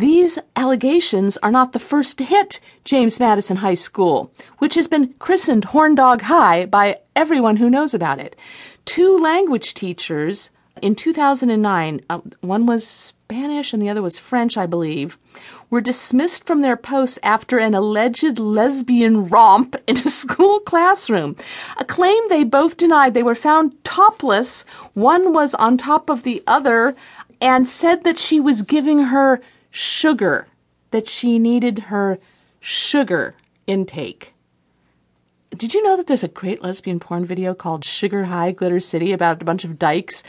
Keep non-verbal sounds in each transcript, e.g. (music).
These allegations are not the first to hit James Madison High School, which has been christened Horndog High by everyone who knows about it. Two language teachers in 2009, uh, one was Spanish and the other was French, I believe, were dismissed from their posts after an alleged lesbian romp in a (laughs) school classroom. A claim they both denied. They were found topless. One was on top of the other and said that she was giving her sugar, that she needed her sugar intake. Did you know that there's a great lesbian porn video called Sugar High Glitter City about a bunch of dykes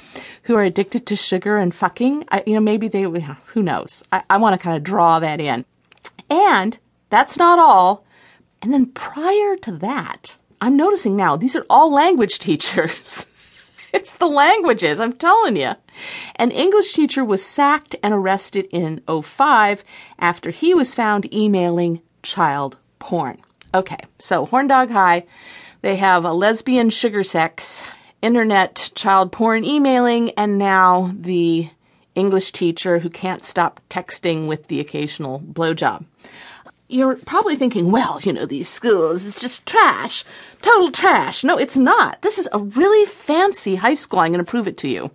who are addicted to sugar and fucking? I, you know, maybe they, who knows? I, I want to kind of draw that in. And that's not all. And then prior to that, I'm noticing now, these are all language (laughs) teachers. it's the languages, I'm telling you. An English teacher was sacked and arrested in 05 after he was found emailing child porn. Okay, so Horndog High, they have a lesbian sugar sex, internet child porn emailing, and now the English teacher who can't stop texting with the occasional blowjob. You're probably thinking, well, you know, these schools, it's just trash. Total trash. No, it's not. This is a really fancy high school. I'm going to prove it to you.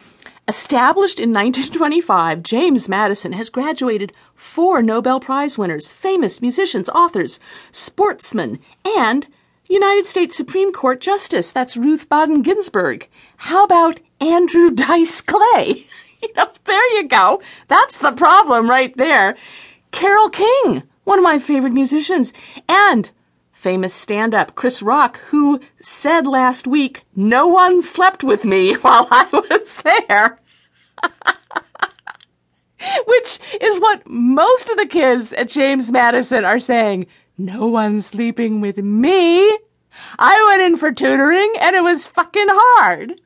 Established in 1925, James Madison has graduated four Nobel Prize winners, famous musicians, authors, sportsmen, and United States Supreme Court Justice. That's Ruth Bader Ginsburg. How about Andrew Dice Clay? (laughs) you know, there you go. That's the problem right there. Carole King, one of my favorite musicians, and famous stand up Chris Rock, who said last week, No one slept with me (laughs) while I was there. (laughs) Which is what most of the kids at James Madison are saying. No one's sleeping with me. I went in for tutoring and it was fucking hard.